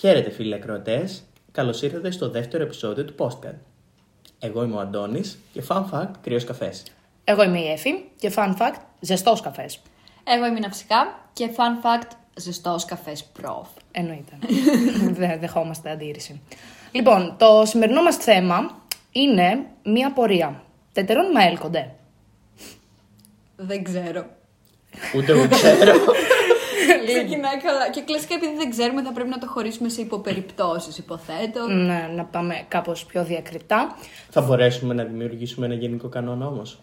Χαίρετε φίλοι ακροατές, καλώς ήρθατε στο δεύτερο επεισόδιο του Postcard. Εγώ είμαι ο Αντώνης και fun fact κρύος καφές. Εγώ είμαι η Εφη και fun fact, ζεστός καφές. Εγώ είμαι η Ναυσικά και fun fact, ζεστός καφές προφ. Εννοείται. Δεν δεχόμαστε αντίρρηση. Λοιπόν, το σημερινό μας θέμα είναι μία πορεία. Τετερώνυμα έλκονται. Δεν ξέρω. Ούτε εγώ ξέρω. Ξεκινάει καλά. Και κλασικά επειδή δεν ξέρουμε θα πρέπει να το χωρίσουμε σε υποπεριπτώσεις, υποθέτω. Ναι, να πάμε κάπως πιο διακριτά. Θα μπορέσουμε να δημιουργήσουμε ένα γενικό κανόνα όμως;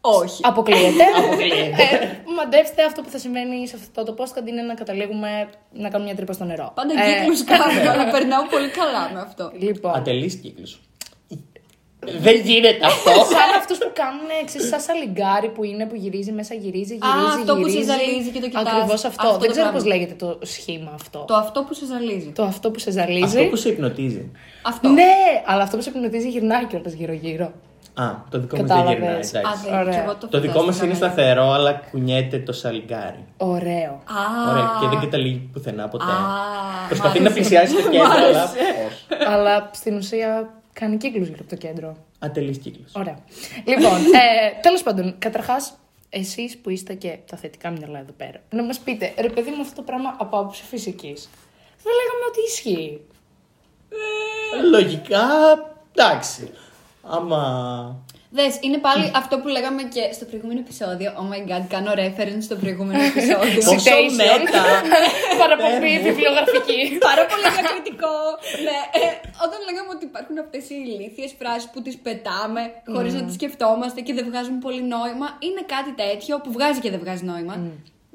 Όχι. Αποκλείεται. Αποκλείεται. Ε, μαντέψτε αυτό που θα συμβαίνει σε αυτό το podcast είναι να καταλήγουμε να κάνουμε μια τρύπα στο νερό. Πάντα Ε, κύκλους κάνω, αλλά περνάω πολύ καλά με αυτό. Λοιπόν, Ατελής κύκλος. Δεν γίνεται αυτό. σαν αυτούς που κάνουν εξή, σαν σαλιγκάρι που είναι που γυρίζει μέσα, γυρίζει, γυρίζει. αυτό που σε γυρίζει. ζαλίζει και το κοιτάς. Ακριβώς αυτό. Αυτό Δεν το ξέρω πράγμα. πώς λέγεται το σχήμα αυτό. Το αυτό που σε ζαλίζει. Το αυτό που σε ζαλίζει. αυτό που σε υπνοτίζει. Αυτό. Ναι, αλλά αυτό που σε πνοτίζει γυρνάει κιόλα γύρω-γύρω. Α, το δικό μας δεν Κατάλαβες. γυρνάει, Α, εντάξει. δεν, Ωραία. και εγώ Το δικό μας είναι φαντάστηκα, σταθερό, αλλά κουνιέται το σαλιγκάρι. Ωραίο. Α, Ωραία, και δεν καταλήγει πουθενά ποτέ. Α, Προσπαθεί μ' να άρεσε. πλησιάσει το Μ' κέντρο, αλλά άρεσε. όχι. αλλά στην ουσία κάνει κύκλους γύρω από το κέντρο. Ατελής κύκλος. Ωραία. λοιπόν, ε, τέλος πάντων, καταρχάς, εσείς που είστε και τα θετικά μυαλά εδώ πέρα, να μας πείτε, ρε παιδί μου, αυτό το πράγμα από άποψη φυσικής. Δεν λέγαμε ότι ισχύει. Λογικά, εντάξει. Άμα. Δες, είναι πάλι αυτό που λέγαμε και στο προηγούμενο επεισόδιο. Oh my god, κάνω reference στο προηγούμενο επεισόδιο. Πόσο Citation. μέτα. Παραπομπή Παίρνει. βιβλιογραφική. Πάρα πολύ διακριτικό. ναι, ε, όταν λέγαμε ότι υπάρχουν αυτές οι ηλίθιες φράσεις που τις πετάμε χωρίς να τις σκεφτόμαστε και δεν βγάζουν πολύ νόημα, είναι κάτι τέτοιο που βγάζει και δεν βγάζει νόημα.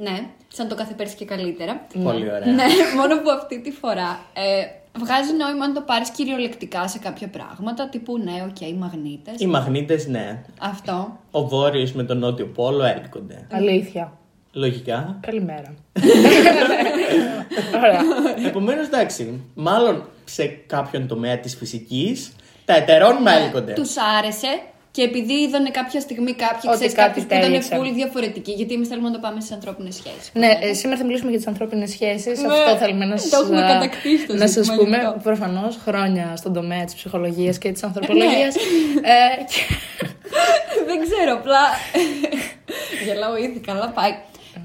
Ναι, σαν το κάθε πέρσι και καλύτερα. Πολύ ωραία. Ναι, μόνο που αυτή τη φορά ε, βγάζει νόημα αν το πάρεις κυριολεκτικά σε κάποια πράγματα. Τύπου ναι, ok, okay, μαγνήτες. Οι μαγνήτες, ναι. Αυτό. Ο Βόρειος με τον Νότιο Πόλο έρχονται. Αλήθεια. Λογικά. Καλημέρα. Ωραία. Επομένως, εντάξει. Μάλλον σε κάποιον τομέα της φυσικής τα ετερόνυμα έλκονται. Τους άρεσε και επειδή είδανε κάποια στιγμή κάποιοι, Ότι ξέρεις κάτι κάποιου που ήταν τέλειξε. πολύ διαφορετικοί, γιατί εμείς θέλουμε να το πάμε στις ανθρώπινες σχέσεις. Ναι, ε, σήμερα θα μιλήσουμε για τις ανθρώπινες σχέσεις. Ναι, Αυτό θέλουμε να το σας έχουμε κατακτήσει το να σας ζήτημα γι' πούμε. αυτό. Προφανώς χρόνια στον τομέα της ψυχολογίας και της ανθρωπολογίας. ε, και- Δεν ξέρω, απλά. Γελάω ήδη, καλά πάει.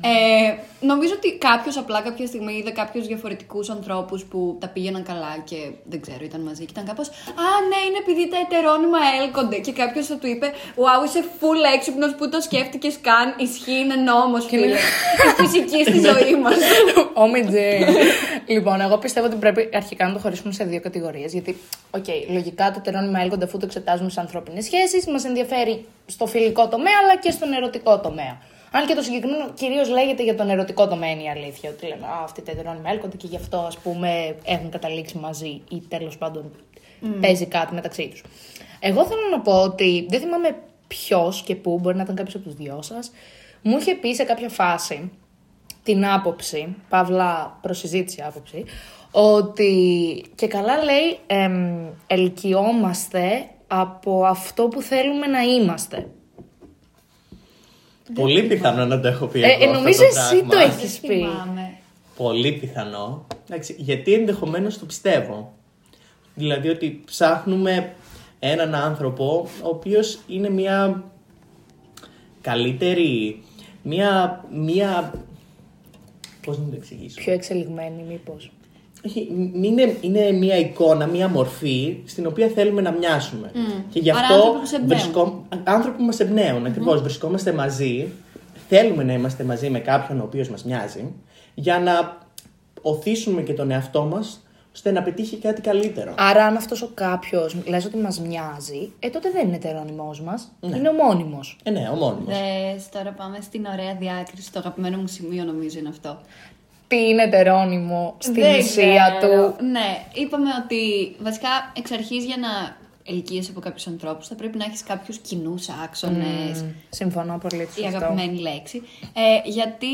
Ε, νομίζω ότι κάποιος απλά κάποια στιγμή είδε κάποιους διαφορετικούς ανθρώπους που τα πήγαιναν καλά και δεν ξέρω, ήταν μαζί και ήταν κάπως. Α, ναι, είναι επειδή τα ετερόνυμα έλκονται. Και κάποιος θα του είπε: Wow, είσαι full έξυπνος που το σκέφτηκες καν. Ισχύει, είναι νόμος, φίλε. Η φυσική στη ζωή μας. OMG. λοιπόν, εγώ πιστεύω ότι πρέπει αρχικά να το χωρίσουμε σε δύο κατηγορίες. Γιατί, οκ, λογικά τα ετερόνυμα έλκονται αφού το εξετάζουμε σε ανθρώπινες σχέσεις. Μας ενδιαφέρει στο φιλικό τομέα αλλά και στον ερωτικό τομέα. Αν και το συγκεκριμένο κυρίως λέγεται για τον ερωτικό τομέα είναι η αλήθεια. Ότι λέμε, Α, αυτοί τα ετερόνυμα έλκονται και γι' αυτό ας πούμε έχουν καταλήξει μαζί ή τέλος πάντων παίζει κάτι μεταξύ τους. Εγώ θέλω να πω ότι δεν θυμάμαι ποιος και πού, μπορεί να ήταν κάποιος από τους δυο σας, μου είχε πει σε κάποια φάση την άποψη, παύλα προσυζήτηση άποψη, ότι και καλά λέει εμ, ελκυόμαστε από αυτό που θέλουμε να είμαστε. Πολύ πιθανό να το έχω πει Ε, εγώ ε, αυτό νομίζω το εσύ πράγμα. το έχεις πει. Θυμάμαι. Πολύ πιθανό. Εντάξει, γιατί ενδεχομένως το πιστεύω. Δηλαδή ότι ψάχνουμε έναν άνθρωπο ο οποίος είναι μια καλύτερη, μια, μια, πώς να το εξηγήσω; Πιο εξελιγμένη μήπως. Όχι, μ- είναι, είναι μια εικόνα, μια μορφή στην οποία θέλουμε να μοιάσουμε. Και γι' Άρα αυτό άνθρωποι που σε εμπνέουν. βρισκό... άνθρωποι που μας εμπνέουν, ακριβώς. Βρισκόμαστε μαζί, θέλουμε να είμαστε μαζί με κάποιον ο οποίος μας μοιάζει, για να οθήσουμε και τον εαυτό μας ώστε να πετύχει κάτι καλύτερο. Άρα αν αυτός ο κάποιος λες ότι μας μοιάζει, ε τότε δεν είναι τερόνυμός μας, Ναι. είναι ομώνυμος. Ε, ναι, ο μόνιμος. Δες, τώρα πάμε στην ωραία διάκριση. Το αγαπημένο μου σημείο νομίζω είναι αυτό. Τι είναι τερόνυμο στην Δεν ουσία ξέρω. του. Ναι, είπαμε ότι βασικά εξ αρχής για να ελκύεσαι από κάποιους ανθρώπους θα πρέπει να έχεις κάποιους κοινούς άξονες. Μμ, Συμφωνώ πολύ Η σε αυτό. αγαπημένη λέξη. Ε, γιατί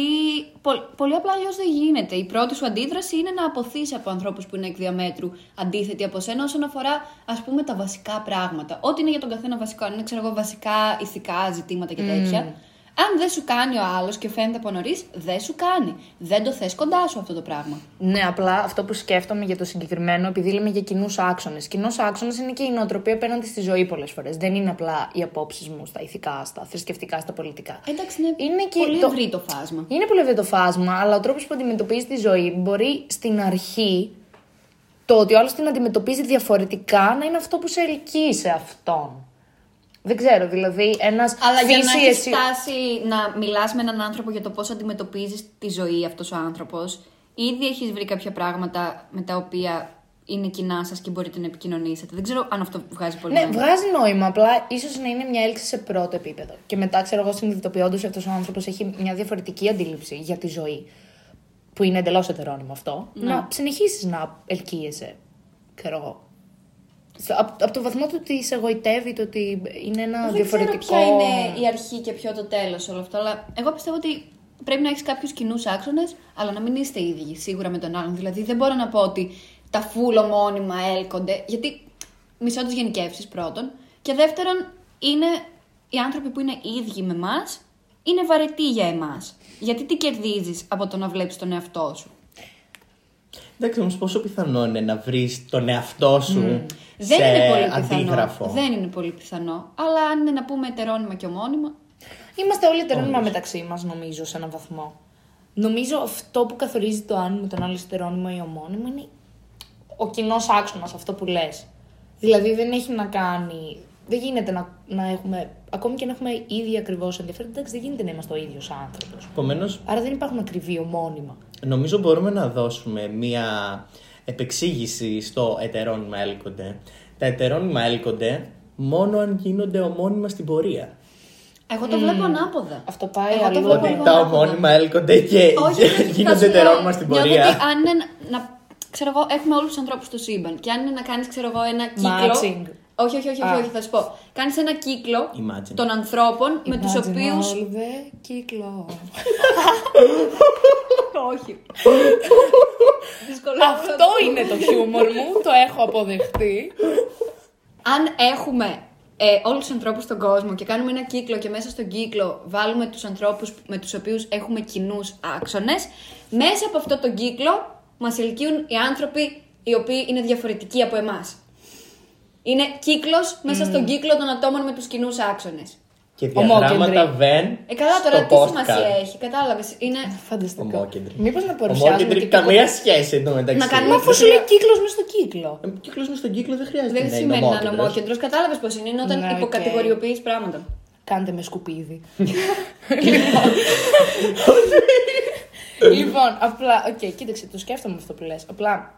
πο- πολύ απλά αλλιώς δεν γίνεται. Η πρώτη σου αντίδραση είναι να αποθείς από ανθρώπους που είναι εκ διαμέτρου αντίθετοι από σένα όσον αφορά ας πούμε τα βασικά πράγματα. Ό,τι είναι για τον καθένα βασικό, αν είναι ξέρω εγώ, βασικά ηθικά ζητήματα και τέτοια. Αν δεν σου κάνει ο άλλος και φαίνεται από νωρίς, δεν σου κάνει. Δεν το θες κοντά σου αυτό το πράγμα. Ναι, απλά αυτό που σκέφτομαι για το συγκεκριμένο, επειδή λέμε για κοινούς άξονες. Κοινό άξονα είναι και η νοοτροπία απέναντι στη ζωή πολλές φορές. Δεν είναι απλά οι απόψεις μου στα ηθικά, στα θρησκευτικά, στα πολιτικά. Εντάξει, είναι, Είναι και πολύ το- ευρύ το φάσμα. Είναι πολύ ευρύ το φάσμα, αλλά ο τρόπος που αντιμετωπίζει τη ζωή μπορεί στην αρχή το ότι ο άλλος την αντιμετωπίζει διαφορετικά να είναι αυτό που σε ελκύει σε αυτόν. Δεν ξέρω, δηλαδή ένας Αλλά για να φύση έχεις εσύ. φτάσει να μιλάς με έναν άνθρωπο για το πώς αντιμετωπίζεις τη ζωή αυτός ο άνθρωπος, ήδη έχεις βρει κάποια πράγματα με τα οποία είναι κοινά σας και μπορείτε να επικοινωνήσετε. Δεν ξέρω αν αυτό βγάζει πολύ Ναι, νόημα. βγάζει νόημα, απλά ίσως να είναι μια έλξη σε πρώτο επίπεδο. Και μετά, ξέρω εγώ, συνειδητοποιώντας ότι αυτός ο άνθρωπος έχει μια διαφορετική αντίληψη για τη ζωή, που είναι εντελώς ετερόνιμο αυτό, να συνεχίσεις να ελκύεσαι. Ξέρω εγώ. Από, από το βαθμό του ότι σε εγωιτεύει, το ότι είναι ένα Δεν διαφορετικό. ξέρω ποια είναι η αρχή και ποιο το τέλος όλο αυτό, αλλά εγώ πιστεύω ότι πρέπει να έχεις κάποιους κοινούς άξονες, αλλά να μην είστε ίδιοι σίγουρα με τον άλλον. Δηλαδή, δεν μπορώ να πω ότι τα φουλ ομώνυμα έλκονται, γιατί μισώ τις γενικεύσεις πρώτον. Και δεύτερον, είναι οι άνθρωποι που είναι ίδιοι με εμά, είναι βαρετοί για εμάς. Γιατί τι κερδίζεις από το να βλέπεις τον εαυτό σου; Εντάξει, όμως πόσο πιθανό είναι να βρεις τον εαυτό σου Δεν σε είναι πολύ πιθανό. αντίγραφο; Δεν είναι πολύ πιθανό. Αλλά αν είναι να πούμε ετερόνυμα και ομώνυμα, Είμαστε όλοι ετερόνυμα μεταξύ μας, νομίζω, σε έναν βαθμό. Νομίζω αυτό που καθορίζει το αν με τον άλλο ετερόνυμο ή ομώνυμο είναι ο κοινός άξονας, αυτό που λες. Δηλαδή δεν έχει να κάνει. Δεν γίνεται να, να έχουμε. Ακόμη και να έχουμε ίδια ακριβώς ενδιαφέροντα, εντάξει, δεν γίνεται να είμαστε ο ίδιος άνθρωπος. Επομένως, Άρα δεν υπάρχουν ακριβή ομώνυμα. Νομίζω μπορούμε να δώσουμε μία επεξήγηση στο ετερόνυμα έλκονται. Τα ετερόνυμα έλκονται μόνο αν γίνονται ομώνυμα στην πορεία. εγώ το βλέπω ανάποδα. Αυτό πάει Εγώ το αλλού. βλέπω Ότι εγώ τα ανάποδα. ομώνυμα έλκονται και Όχι, όχι, θα γίνονται σου πω. ετερόνυμα στην Νιώθω πορεία. Ότι αν είναι να, ξέρω εγώ, έχουμε όλους τους ανθρώπους στο σύμπαν και αν είναι να κάνεις, ξέρω εγώ, ένα κύκλο. Matching. Όχι, όχι, όχι, όχι, Α. όχι, θα σου πω. Κάνεις ένα κύκλο Imagine. των ανθρώπων με τους Imagine οποίου. all the κύκλο. όχι. Δυσκολεύομαι. Αυτό είναι το χιούμορ μου, το έχω αποδεχτεί. αν έχουμε ε, όλους τους ανθρώπους στον κόσμο και κάνουμε ένα κύκλο και μέσα στον κύκλο βάλουμε τους ανθρώπους με τους οποίους έχουμε κοινούς άξονες, μέσα από αυτό τον κύκλο μας ελκύουν οι άνθρωποι οι οποίοι είναι διαφορετικοί από εμάς. Είναι κύκλος μέσα στον κύκλο των ατόμων με τους κοινούς άξονες. Και Ομόκεντροι. διαγράμματα βεν. Ε, καλά, στο τώρα τι postcard. σημασία έχει, κατάλαβες. Είναι. Φανταστικό. Ομόκεντροι. Μήπως να παρουσιάσουμε. Ομόκεντροι, και καμία τίποτα- σχέση εντωμεταξύ. Να κάνουμε Μα αφού σου λέει κύκλο μες στο κύκλο. Ε, Κύκλος μες στον κύκλο δεν χρειάζεται Δεν να είναι σημαίνει να είναι ομόκεντρος. ομόκεντρος. Κατάλαβες πώ είναι. Είναι όταν Ναι, οκ. υποκατηγοριοποιείς πράγματα. Κάντε με σκουπίδι. λοιπόν, απλά, οκ, κοίταξε, το σκέφτομαι αυτό που λες. Απλά,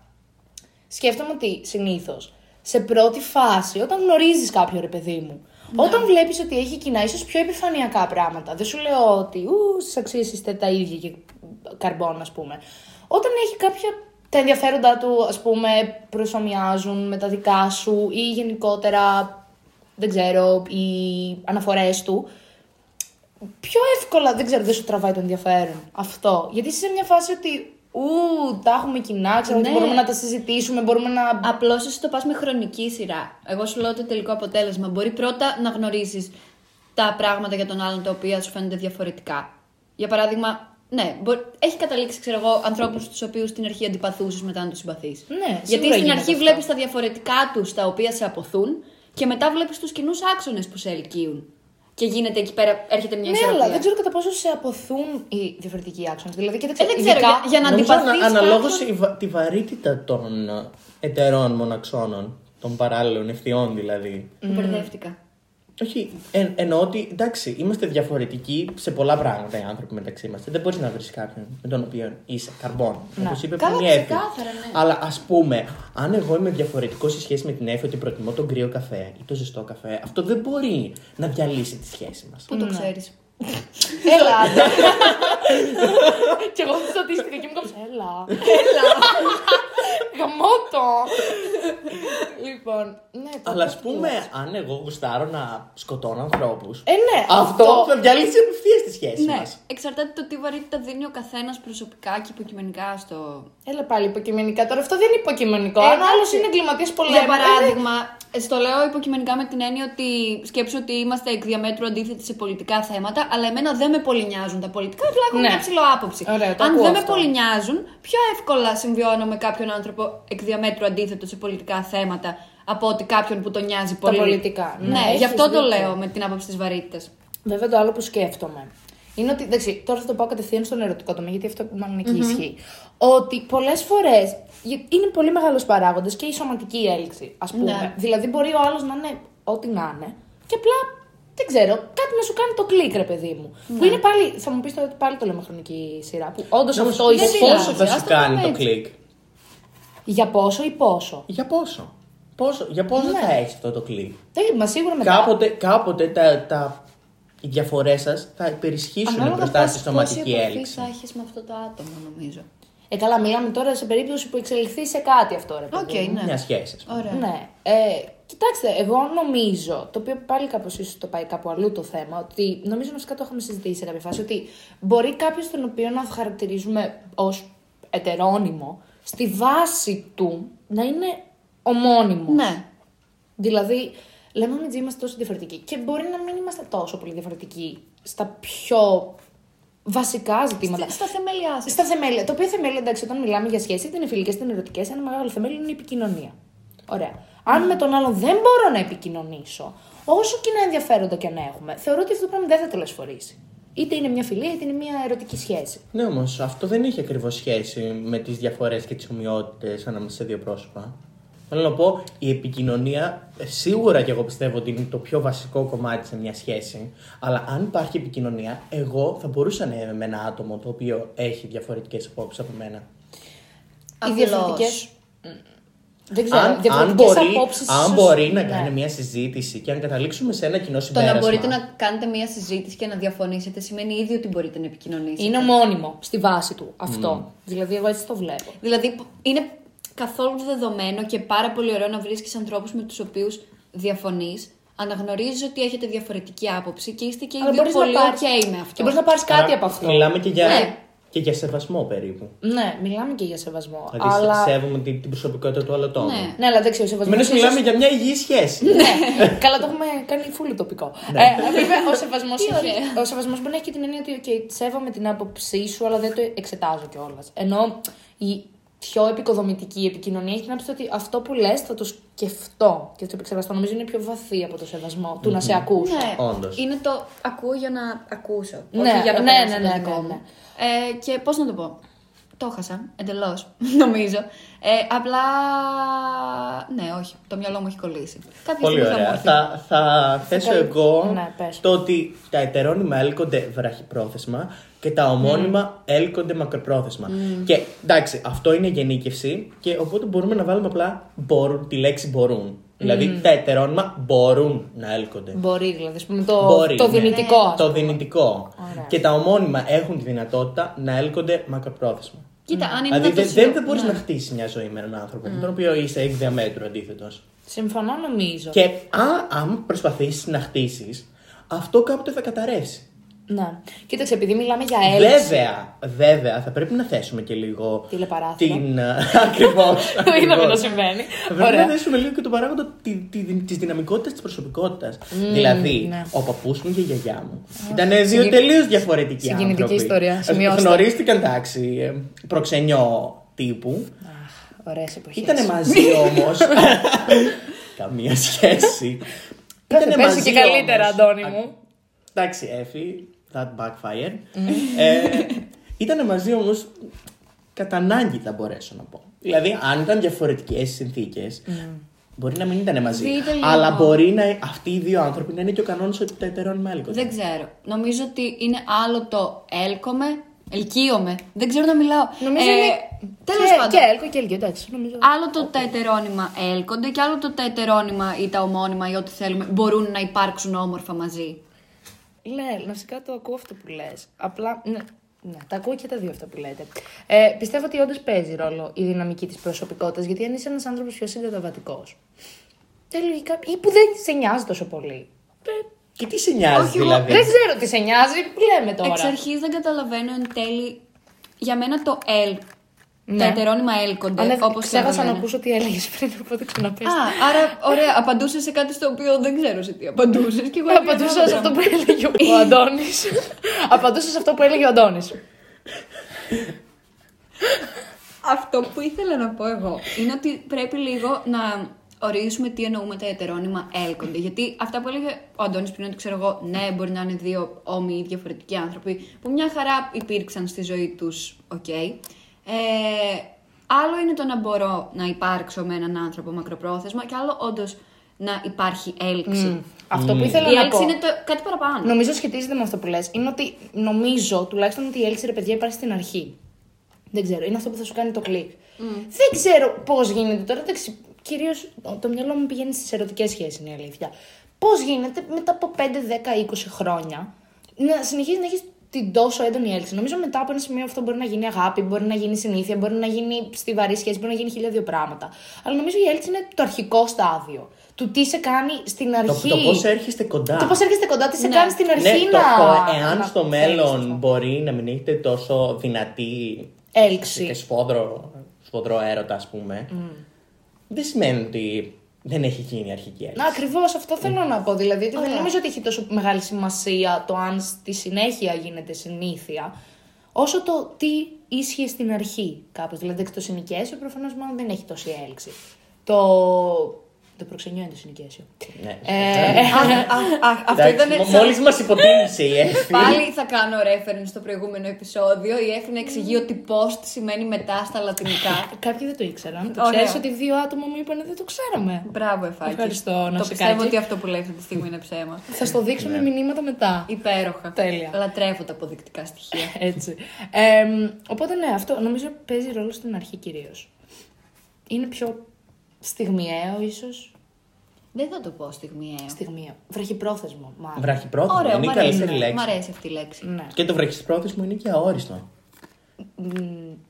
σκέφτομαι ότι συνήθως σε πρώτη φάση, όταν γνωρίζεις κάποιο ρε παιδί μου, όταν βλέπεις ότι έχει κοινά, ίσως πιο επιφανειακά πράγματα. Δεν σου λέω ότι ου, στις αξίες είστε τα ίδια και καρμπόν, ας πούμε. Όταν έχει κάποια. Τα ενδιαφέροντά του, ας πούμε, προσωμιάζουν με τα δικά σου ή γενικότερα, δεν ξέρω, οι αναφορές του, πιο εύκολα, δεν ξέρω, δεν σου τραβάει το ενδιαφέρον αυτό. Γιατί είσαι σε μια φάση ότι, ου, τα έχουμε κοινά, ξέρω ότι Ναι. μπορούμε να τα συζητήσουμε, μπορούμε να... Απλώς εσύ το πας με χρονική σειρά. Εγώ σου λέω το τελικό αποτέλεσμα. Μπορεί πρώτα να γνωρίσεις τα πράγματα για τον άλλον τα οποία σου φαίνονται διαφορετικά. Για παράδειγμα, ναι, μπο- έχει καταλήξει, ξέρω εγώ, ανθρώπους τους οποίους στην αρχή αντιπαθούσες μετά να τους συμπαθείς. Ναι, Γιατί σίγουρα στην γίνεται αρχή αυτό. βλέπεις τα διαφορετικά τους τα οποία σε αποθούν και μετά βλέπεις τους κοινούς άξονες που σε ελκύουν. Και γίνεται εκεί πέρα, έρχεται μια Ναι, ισορροπία. αλλά δεν ξέρω κατά πόσο σε αποθούν οι διαφορετικοί άξονες. Δηλαδή, κοίταξε, Ε, δεν ξέρω, ειδικά- για, για να Νομίζω αντιπαθείς ανα, αναλόγως κάποιον- η βα- τη βαρύτητα των ε, εταιρών μοναξώνων, των παράλληλων ευθειών δηλαδή. Μπερδεύτηκα. Όχι, εν, εννοώ ότι εντάξει, είμαστε διαφορετικοί σε πολλά πράγματα οι άνθρωποι μεταξύ μας. Δεν μπορείς να βρεις κάποιον με τον οποίο είσαι καρμπόν. Ναι. Όπως είπε Καλά, πριν η Εύη. ξεκάθαρα, ναι. Αλλά ας πούμε, αν εγώ είμαι διαφορετικός σε σχέση με την Εύη ότι προτιμώ τον κρύο καφέ ή το ζεστό καφέ, αυτό δεν μπορεί να διαλύσει τη σχέση μας. Πού το ξέρεις. Έλα. και εγώ στατίστηκα και μου κόψε. Έλα. Έλα. Γαμώτο. λοιπόν, ναι. το- Αλλά ας το πούμε, λες. αν εγώ γουστάρω να σκοτώνω ανθρώπους. Ε, ναι, αυτό θα διαλύσει απευθείας τη σχέση Ναι, μας. εξαρτάται το τι βαρύτητα δίνει ο καθένας προσωπικά και υποκειμενικά στο. Έλα πάλι υποκειμενικά. Τώρα αυτό δεν είναι υποκειμενικό. Ε, Αν άλλο εντάξει. είναι εγκληματίας πολέμου. Για παράδειγμα, Ε, Στο λέω υποκειμενικά με την έννοια ότι σκέψω ότι είμαστε εκ διαμέτρου αντίθετοι σε πολιτικά θέματα, αλλά εμένα δεν με πολύ νοιάζουν τα πολιτικά, απλά έχω Ναι. μια ψηλό άποψη. Ωραία, το Αν ακούω δεν με αυτό. πολύ νοιάζουν, πιο εύκολα συμβιώνω με κάποιον άνθρωπο εκ διαμέτρου αντίθετο σε πολιτικά θέματα από ότι κάποιον που τον νοιάζει πολύ. πολιτικά. Ναι, Ναι, έχεις γι' αυτό το δίκιο. λέω με την άποψη της βαρύτητας. Βέβαια το άλλο που σκέφτομαι είναι ότι. Εντάξει, τώρα θα το πάω κατευθείαν στον ερωτικό τομέα, γιατί αυτό μάλλον εκεί ισχύει. Ότι πολλές φορές είναι πολύ μεγάλος παράγοντας και η σωματική έλξη, ας πούμε. Ναι. Δηλαδή, μπορεί ο άλλος να είναι ό,τι να είναι και απλά δεν ξέρω, κάτι να σου κάνει το κλικ, ρε παιδί μου. Που είναι πάλι, θα μου πεις τώρα ότι πάλι το λέμε χρονική σειρά. Που όντως Όμως, αυτό δεν ισχύει. πόσο θα Ας σου το κάνει πούμε το έτσι. κλικ. Για πόσο ή πόσο; Για πόσο. πόσο για πόσο Ναι. θα έχεις αυτό το κλικ; Δεν, μα σίγουρα μετά. Κάποτε, κάποτε τα, τα, οι διαφορές σας θα υπερισχύσουν μπροστά στη σωματική έλξη. θα έχεις με αυτό το άτομο, νομίζω. Ε, καλά, μιλάμε τώρα σε περίπτωση που εξελιχθεί σε κάτι αυτό, ρε παιδί. Οκ, μου. ναι. Μια σχέση. Ωραία. Ναι. Ε, κοιτάξτε, εγώ νομίζω, το οποίο πάλι κάπως ίσως το πάει κάπου αλλού το θέμα, ότι νομίζω βασικά το είχαμε συζητήσει σε κάποια φάση, ότι μπορεί κάποιος τον οποίο να χαρακτηρίζουμε ως ετερόνυμο, στη βάση του να είναι ομώνυμος. Ναι. Δηλαδή, λέμε ότι είμαστε τόσο διαφορετικοί. Και μπορεί να μην είμαστε τόσο πολύ διαφορετικοί στα πιο βασικά ζητήματα. Στα, στα θεμέλια σας. Στα θεμέλια. Το οποίο θεμέλια, εντάξει, όταν μιλάμε για σχέσει, είτε είναι φιλικές είτε είναι ερωτικές, ένα μεγάλο θεμέλιο είναι η επικοινωνία. Ωραία. Αν με τον άλλον δεν μπορώ να επικοινωνήσω, όσο κοινά ενδιαφέροντα και να έχουμε, θεωρώ ότι αυτό το πράγμα δεν θα τελεσφορήσει. Είτε είναι μια φιλία, είτε είναι μια ερωτική σχέση. Ναι, όμως αυτό δεν έχει ακριβώς σχέση με τις διαφορές και τις ομοιότητες ανάμεσα σε δύο πρόσωπα. Θέλω να πω, η επικοινωνία ε, σίγουρα και εγώ πιστεύω ότι είναι το πιο βασικό κομμάτι σε μια σχέση. Αλλά αν υπάρχει επικοινωνία, εγώ θα μπορούσα να είμαι με ένα άτομο το οποίο έχει διαφορετικές απόψεις από μένα. Οι διαφορετικές. Δεν ξέρω. Αν, αν, διαφορετικές μπορεί, απόψεις αν ίσως- μπορεί να ναι. κάνει μια συζήτηση και αν καταλήξουμε σε ένα κοινό Το συμπέρασμα. να μπορείτε να κάνετε μία συζήτηση και να διαφωνήσετε σημαίνει ήδη ότι μπορείτε να επικοινωνήσετε. Είναι ομώνυμο στη βάση του αυτό. Δηλαδή, εγώ έτσι το βλέπω. Δηλαδή είναι καθόλου δεδομένο και πάρα πολύ ωραίο να βρίσκεις ανθρώπους με τους οποίους διαφωνείς, αναγνωρίζει ότι έχετε διαφορετική άποψη και είστε και οι Αλλά δύο μπορείς να πολύ πάρεις- ok με αυτό. Και μπορείς να πάρεις κάτι Άρα, από αυτό. Μιλάμε και για, Ναι. και για σεβασμό περίπου. Ναι, μιλάμε και για σεβασμό. Δηλαδή, αλλά... σέβομαι την, την προσωπικότητα του άλλου ατόμου. Ναι. Ναι, αλλά δεν ξέρω, ο σεβασμό. Επομένως, μιλάμε για μια υγιή σχέση. ναι, καλά, το έχουμε κάνει φούλο τοπικό. Ναι. Ε, βέβαια, ο σεβασμός Τι ωραία. ο σεβασμός μπορεί να έχει και την έννοια ότι okay, σέβομαι την άποψή σου, αλλά δεν το εξετάζω κιόλας. Ενώ η πιο επικοδομητική επικοινωνία έχει την άποψη ότι αυτό που λες θα το σκεφτώ και θα το επεξεργαστώ. Νομίζω είναι πιο βαθύ από το σεβασμό του να σε ακούσω. Ναι, Όντως. είναι το ακούω για να ακούσω. Ναι, όχι για να ναι, περάσει ναι, το ναι, δικό ναι, μου. Ε, και πώς να το πω. Το χάσα εντελώς, νομίζω. Ε, απλά. Ναι, όχι. Το μυαλό μου έχει κολλήσει. Κάποια Πολύ στιγμή θα μου ωραία. έρθει. Θα, θα θέσω καλύ- εγώ Ναι, πες. το ότι τα ετερόνυμα έλκονται βραχυπρόθεσμα και τα ομώνυμα έλκονται μακροπρόθεσμα. Και εντάξει, αυτό είναι γενίκευση και οπότε μπορούμε να βάλουμε απλά μπορούν, τη λέξη μπορούν. Δηλαδή τα ετερόνυμα μπορούν να έλκονται. Μπορεί δηλαδή, ας πούμε, το, Μπορεί, το ναι. δυνητικό. ας Το πούμε. δυνητικό. Ωραία. Και τα ομώνυμα έχουν τη δυνατότητα να έλκονται μακροπρόθεσμα. Κοίτα, αν είναι Δηλαδή να το δεν, συλλο- δεν μπορείς ναι. να χτίσει μια ζωή με έναν άνθρωπο με τον οποίο είσαι εκ διαμέτρου αντίθετος. Συμφωνώ νομίζω. Και α, αν προσπαθήσεις να χτίσεις, αυτό κάποτε θα καταρρεύσει. Ναι. Κοίταξε, επειδή μιλάμε για έλξη. Βέβαια, βέβαια, θα πρέπει να θέσουμε και λίγο. Τηλεπαράθυρο. Την. Ακριβώς. Το είδαμε να συμβαίνει. Θα πρέπει να θέσουμε λίγο και το παράγοντα τη, τη, της δυναμικότητας της προσωπικότητας. δηλαδή, ναι. ο παππούς μου και η γιαγιά μου ήταν δύο συγκι- τελείως διαφορετικοί συγκινητική άνθρωποι. ιστορία, Ε, σημειώστε. Γνωρίστηκαν, εντάξει, ε, προξενιό τύπου. Ωραίες εποχές. Ήτανε μαζί όμως. Καμία σχέση. Κάθε Ήτανε πες μαζί και καλύτερα, όμως. Αντώνη Α, μου. Εντάξει, έφη. That backfired. ε, ήτανε μαζί όμως κατά ανάγκη θα μπορέσω να πω. Δηλαδή, αν ήταν διαφορετικές συνθήκες, μπορεί να μην ήταν μαζί. Δείτε λίγο. Αλλά μπορεί να, αυτοί οι δύο άνθρωποι να είναι και ο κανόνας ότι τα ετερώνυμα έλκονται. Δεν ξέρω. Νομίζω ότι είναι άλλο το έλκομαι, ελκύομαι. Δεν ξέρω να μιλάω. Νομίζω ε, είναι. Τέλος και, πάντων. Και έλκο και έλκο, εντάξει. Νομίζω. Άλλο το τα ετερόνυμα έλκονται και άλλο το τα ετερόνυμα ή τα ομώνυμα ή ό,τι θέλουμε μπορούν να υπάρξουν όμορφα μαζί. Ναι, βασικά το ακούω αυτό που λες. Απλά. Ναι, ναι, τα ακούω και τα δύο αυτά που λέτε. Ε, πιστεύω ότι όντως παίζει ρόλο η δυναμική της προσωπικότητας, γιατί αν είσαι ένας άνθρωπος πιο συγκαταβατικός. Λογικά. ή που δεν σε νοιάζει τόσο πολύ. Ε, Και τι σε νοιάζει Όχι, εγώ δηλαδή; Δεν ξέρω τι σε νοιάζει, λέμε τώρα. Εξ αρχής δεν καταλαβαίνω εν τέλει. Για μένα το Τα ετερόνυμα έλκονται, Αν όπως ξέχασα να ακούσω τι έλεγες πριν, οπότε ξαναπες. Α, άρα, ωραία, απαντούσες σε κάτι στο οποίο δεν ξέρω σε τι απαντούσες. Και εγώ Απαντούσα σε αυτό που έλεγε ο Αντώνης. Απαντούσα σε αυτό που έλεγε ο Αντώνης. Αυτό που ήθελα να πω εγώ είναι ότι πρέπει λίγο να ορίσουμε τι εννοούμε τα ετερόνυμα έλκονται. Γιατί αυτά που έλεγε ο Αντώνης πριν, ότι ξέρω εγώ, ναι, μπορεί να είναι δύο όμοιοι διαφορετικοί άνθρωποι, που μια χαρά υπήρξαν στη ζωή τους, οκ. Ε, άλλο είναι το να μπορώ να υπάρξω με έναν άνθρωπο μακροπρόθεσμα, και άλλο όντως να υπάρχει έλξη. Αυτό που ήθελα Η να έλξη πω. είναι το, κάτι παραπάνω. Νομίζω σχετίζεται με αυτό που λες. Είναι ότι νομίζω τουλάχιστον ότι η έλξη ρε παιδιά υπάρχει στην αρχή. Δεν ξέρω. Είναι αυτό που θα σου κάνει το κλικ. Δεν ξέρω πώς γίνεται τώρα. Εντάξει, κυρίως το μυαλό μου πηγαίνει στις ερωτικές σχέσεις, είναι η αλήθεια. Πώς γίνεται μετά από 5, 10, 20 χρόνια να συνεχίζεις να έχεις την τόσο έντονη έλξη. Νομίζω μετά από ένα σημείο αυτό μπορεί να γίνει αγάπη, μπορεί να γίνει συνήθεια, μπορεί να γίνει στιβαρή σχέση, μπορεί να γίνει χίλια δύο πράγματα. Αλλά νομίζω η έλξη είναι το αρχικό στάδιο. Του τι σε κάνει στην Το, αρχή. το πώς έρχεστε κοντά. Το πώς έρχεστε κοντά, τι σε Ναι. κάνει στην Ναι, αρχή το, να. το εάν να στο θέλεις μέλλον αυτό. μπορεί να μην έχετε τόσο δυνατή Έλξη. και σφόδρο, σφοδρό έρωτα, ας πούμε, δεν σημαίνει ότι δεν έχει γίνει η αρχική έλξη. Να, ακριβώς αυτό θέλω να πω. Δηλαδή, ότι δεν Ωραία. νομίζω ότι έχει τόσο μεγάλη σημασία το αν στη συνέχεια γίνεται συνήθεια, όσο το τι ίσχυε στην αρχή κάπως. Δηλαδή, το συνοικιέσιο προφανώς μάλλον δεν έχει τόση έλξη. Το. Το προξενιό είναι το συνοικιέσιο. Ναι. Ε, Αυτό ήταν. Μόλις μας υποτίμησε η Εύη. Πάλι θα κάνω reference στο προηγούμενο επεισόδιο. Η Εφη να εξηγεί ότι post σημαίνει μετά στα λατινικά. Κάποιοι δεν το ήξεραν. Το Ωραία. ξέρεις ότι δύο άτομα μου είπαν δεν το ξέραμε. Μπράβο, Εφάκη. Ευχαριστώ, να Το σε πιστεύω κάτσει. ότι αυτό που λέει αυτή τη στιγμή είναι ψέμα. Θα στο δείξω με μηνύματα μετά. Υπέροχα. Τέλεια. Λατρεύω τα αποδεικτικά στοιχεία. Έτσι. Ε, οπότε ναι, αυτό νομίζω παίζει ρόλο στην αρχή κυρίως. Είναι πιο στιγμιαίο, ίσως. Δεν θα το πω στιγμιαίο. Στιγμιαίο. Βραχυπρόθεσμο, μάλλον. Βραχυπρόθεσμο Ωραίο, είναι μ' η αρέσει, καλύτερη μ' λέξη. αρέσει αυτή η λέξη. Ναι. Και το βραχυπρόθεσμο είναι και αόριστο.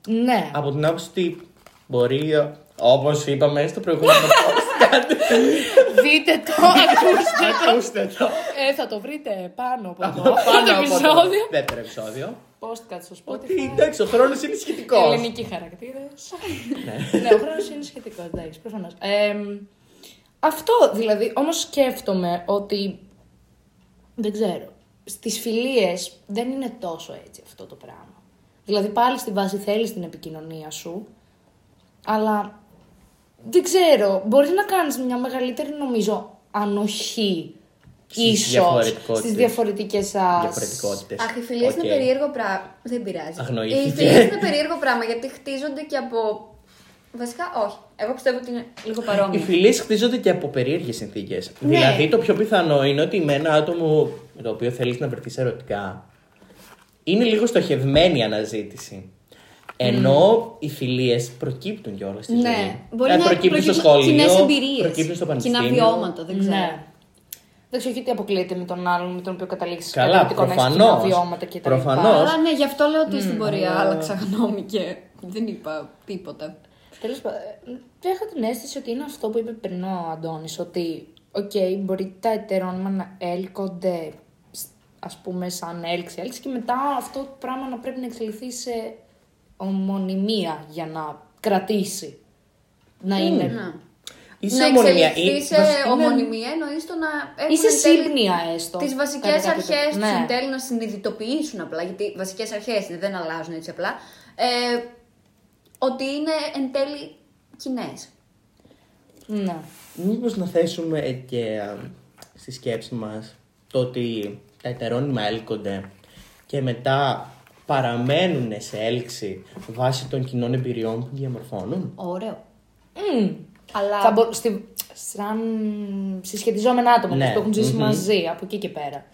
ναι. Από την άποψη ότι μπορεί, όπως είπαμε στο προηγούμενο post, κάτι. Δείτε το, ακούστε το. Ακούστε το. Ε, θα το βρείτε πάνω από το, Πάνω το από το επεισόδιο. δεύτερο επεισόδιο. Podcast στο Ότι Spotify. εντάξει, ο χρόνος είναι σχετικός. Ελληνικοί χαρακτήρες. ναι, ο χρόνος είναι σχετικός, εντάξει, προφανώς. αυτό δηλαδή, όμως σκέφτομαι ότι. Δεν ξέρω. Στις φιλίες δεν είναι τόσο έτσι αυτό το πράγμα. Δηλαδή, πάλι στη βάση θέλεις την επικοινωνία σου, αλλά δεν ξέρω. Μπορείς να κάνεις μια μεγαλύτερη, νομίζω, ανοχή. Στις ίσως, διαφορετικότητες. στις διαφορετικές σας... Διαφορετικότητες. Αχ, οι φιλίες είναι περίεργο πράγμα. Δεν πειράζει. Αγνοήθηκε. Οι φιλίες είναι περίεργο πράγμα γιατί χτίζονται και από. Βασικά, όχι. Εγώ πιστεύω ότι είναι λίγο Οι παρόμοιο. φιλίες χτίζονται και από περίεργες συνθήκες. Ναι. Δηλαδή, το πιο πιθανό είναι ότι με ένα άτομο με το οποίο θέλεις να βρεθείς ερωτικά είναι λίγο στοχευμένη η αναζήτηση. Ενώ οι φιλίες προκύπτουν κιόλας στη ζωή. Ναι, μπορεί Ε, να προκύπτουν στο προκύπτουν σχολείο, κοινές εμπειρίες, προκύπτουν στο κοινά πανεπιστήμιο. βιώματα, δεν ξέρω. Ναι. Δεν ξέρω γιατί αποκλείεται με τον άλλον με τον οποίο καταλήξει Καλά, προφανώς. βιώματα και τα Προφανώς. λοιπά. Αλλά ναι, γι' αυτό λέω ότι στην πορεία άλλαξα γνώμη και δεν είπα τίποτα. Τέλος πάντων, ε, έχω την αίσθηση ότι είναι αυτό που είπε πριν ο Αντώνης, ότι οκ, μπορεί τα ετερόνυμα να έλκονται σ- ας πούμε σαν έλξη, έλξη και μετά αυτό το πράγμα να πρέπει να εξελιχθεί σε ομωνυμία για να κρατήσει. Να είναι. Ναι. Είσαι να ομωνυμία. εξελιχθεί Ή- σε βασι- είναι- ομωνυμία εννοείς το να έχουν Ή σε εν τέλει σύμπνοια έστω. τις βασικές κατά κάποιο αρχές τρόπο. τους Ναι. εν τέλει να συνειδητοποιήσουν απλά, γιατί βασικές αρχές είναι, δεν αλλάζουν έτσι απλά, ε, ότι είναι εν τέλει κοινές. Ναι. Μήπως να θέσουμε και α, στη σκέψη μας το ότι τα ετερόνυμα έλκονται και μετά παραμένουν σε έλξη βάσει των κοινών εμπειριών που διαμορφώνουν. Ωραίο. Μμμ. Αλλά Θα μπο... στη... Σαν συσχετιζόμενα άτομα Ναι. που έχουν ζήσει Μμμ. μαζί από εκεί και πέρα.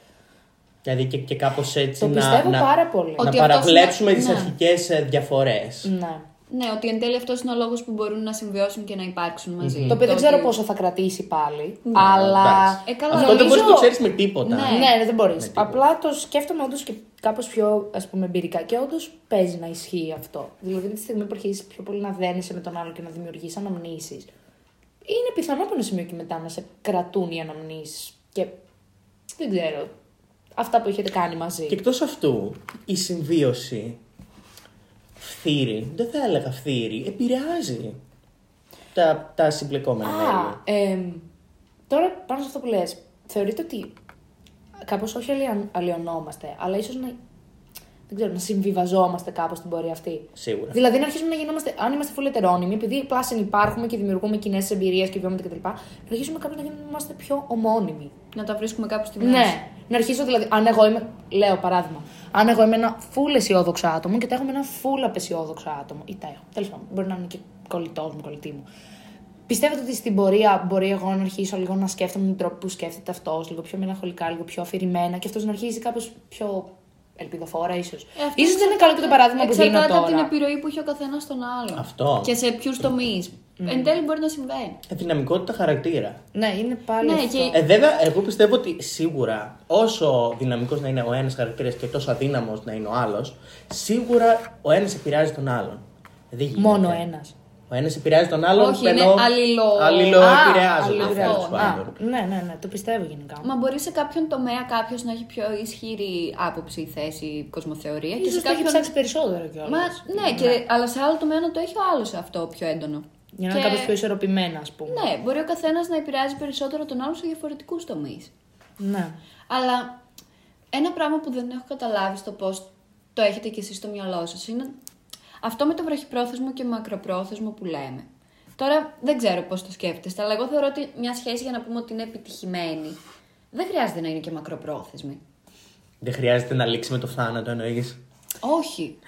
Δηλαδή και, και κάπως έτσι Το να, πιστεύω να, πάρα πολύ. να Ότι αυτός παραβλέψουμε είναι- τις ναι. αρχικές ε, διαφορές. Ναι. Ναι, ότι εν τέλει αυτός είναι ο λόγος που μπορούν να συμβιώσουν και να υπάρξουν μαζί. Το οποίο δεν ξέρω ότι- πόσο θα κρατήσει πάλι. αλλά. Εντάξει. Ε, καλά, Αυτό δεν νομίζω- μπορείς να το ξέρεις με τίποτα. Ναι. Ναι, ναι, δεν μπορείς. τίποτα. Απλά το σκέφτομαι όντως και κάπως πιο ας πούμε, εμπειρικά και όντως παίζει να ισχύει αυτό. Δηλαδή, τη στιγμή που αρχίζεις πιο πολύ να δένεσαι με τον άλλο και να δημιουργείς αναμνήσεις είναι πιθανό από ένα σημείο και μετά να σε κρατούν οι αναμνήσεις και δεν ξέρω. Αυτά που έχετε κάνει μαζί. Και εκτός αυτού, η συμβίωση φθήρη, δεν θα έλεγα φθήρη, επηρεάζει τα, τα συμπλεκόμενα Α, μέλη. εμ, τώρα πάνω σε αυτό που λες, θεωρείτε ότι κάπως όχι αλλοια- αλλοιωνόμαστε, αλλά ίσως να, δεν ξέρω, να συμβιβαζόμαστε κάπως στην πορεία αυτή. Σίγουρα. Δηλαδή να αρχίσουμε να γινόμαστε, αν είμαστε φουλετερόνιμοι, επειδή απλά συνυπάρχουμε και δημιουργούμε κοινές εμπειρίες και βιώματα κτλ., να αρχίσουμε κάπως να γινόμαστε πιο ομώνυμοι. Να τα βρίσκουμε κάπου στη μέση. Ναι, να αρχίσω δηλαδή, αν εγώ είμαι, λέω παράδειγμα, αν εγώ είμαι ένα full αισιόδοξο άτομο και τέχομαι ένα full απεσιόδοξο άτομο, ή τα έχω, τέλος πάντων, μπορεί να είναι και κολλητός μου, κολλητή μου. Πιστεύετε ότι στην πορεία μπορεί εγώ να αρχίσω λίγο να σκέφτομαι τον τρόπο που σκέφτεται αυτός, λίγο πιο μελαγχολικά, λίγο πιο αφηρημένα και αυτός να αρχίσει κάπως πιο ελπιδοφόρα, ίσως. Ε, αυτό σω δεν είναι καλό και το παράδειγμα που δίνω Εξαρτάται από τώρα. την επιρροή που έχει ο καθένας στον άλλον. Αυτό. Και σε ποιους τομείς. Εν τέλει μπορεί να συμβαίνει. Ε, δυναμικότητα χαρακτήρα. Ναι, είναι πάλι Ναι, αυτό. και- Ε, βέβαια, εγώ πιστεύω ότι σίγουρα όσο δυναμικός να είναι ο ένας χαρακτήρας και τόσο αδύναμος να είναι ο άλλος, σίγουρα ο ένας επηρεάζει τον άλλον. Δεν γίνεται. Μόνο ένας. Ο ένας επηρεάζει τον άλλον. Όχι, είναι ενώ αλληλο- αλληλοεπηρεάζονται, Α, τέλος αυτό, πάντων. Ναι, ναι, ναι, το πιστεύω γενικά. Μα μπορεί σε κάποιον τομέα κάποιος να έχει πιο ισχυρή άποψη, θέση, κοσμοθεωρία. και Ίσως σε το έχει κάποιον. ψάξει περισσότερο κιόλας. Μα, ναι, και, αλλά σε άλλο τομέα να το έχει ο άλλος αυτό πιο έντονο. Για να είναι Και- κάπως πιο ισορροπημένα, ας πούμε. Ναι, μπορεί ο καθένας να επηρεάζει περισσότερο τον άλλο σε διαφορετικούς τομείς. ναι. Αλλά ένα πράγμα που δεν έχω καταλάβει στο πώς το έχετε κι εσείς στο μυαλό σας είναι αυτό με το βραχυπρόθεσμο και μακροπρόθεσμο που λέμε. Τώρα δεν ξέρω πώς το σκέφτεστε, αλλά εγώ θεωρώ ότι μια σχέση για να πούμε ότι είναι επιτυχημένη δεν χρειάζεται να είναι και μακροπρόθεσμη. Δεν χρειάζεται να λήξει με το θάνατο, εννοείς; Όχι.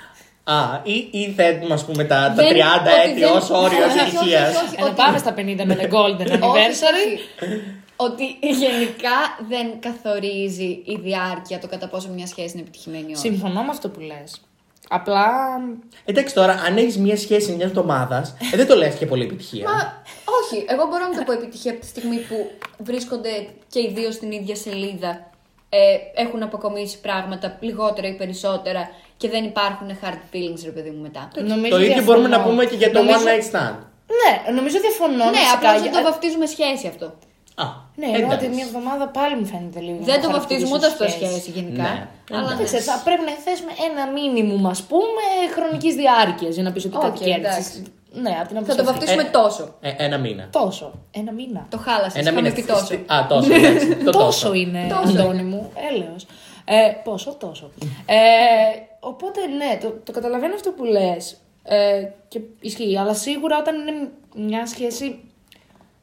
Α, ή, ή θέτουμε, ας πούμε, τα, τα Δεν- 30 ότι έτη δεν- ως όριο Όχι, όχι, ηλικία. όχι, όχι. Ε, να πάμε στα 50 με ένα golden Όχι, anniversary. όχι. Ότι γενικά δεν καθορίζει η διάρκεια το κατά πόσο μια σχέση είναι επιτυχημένη ή όχι. Συμφωνώ με αυτό που λες. Απλά. Εντάξει τώρα, αν έχεις μια σχέση μιας εβδομάδας, ε, δεν το λες και πολύ επιτυχία. Μα όχι, εγώ μπορώ να το πω επιτυχία από τη στιγμή που βρίσκονται και οι δύο στην ίδια σελίδα, ε, έχουν αποκομίσει πράγματα λιγότερα ή περισσότερα και δεν υπάρχουν hard feelings, ρε παιδί μου, μετά. Νομίζω το ίδιο διαφωνώ. μπορούμε να πούμε και για το Νομίζω- one night stand. Ναι, νομίζω διαφωνώ. ναι, φυσικά, απλά δεν για- το βαφτίζουμε σχέση αυτό. Α, Ναι, ενώ εντάξει. ότι μια εβδομάδα πάλι μου φαίνεται λίγο. δεν να το χαρακτηρίσω βαφτίζουμε ούτε αυτό σχέση γενικά. Ναι. Αλλά Δεν ναι. ξέρω, θα πρέπει να θέσουμε ένα μίνιμουμ, ας πούμε, χρονικής διάρκειας για να πεις ότι Οκ, κάτι κέρδισες. εντάξει. Ναι, από την Θα άποψη το αυτή. βαφτίσουμε Ε, τόσο. Ε, ένα μήνα. Τόσο. Ένα μήνα. Το χάλασες. Ένα μήνα. πει τόσο. Α, τόσο. εντάξει, το τόσο. τόσο είναι, Τόσο Αντώνη μου. Έλεος. Ε, πόσο, τόσο. Ε, οπότε, ναι, το, το καταλαβαίνω αυτό που λες. Ε, και ισχύει, αλλά σίγουρα όταν είναι μια σχέση...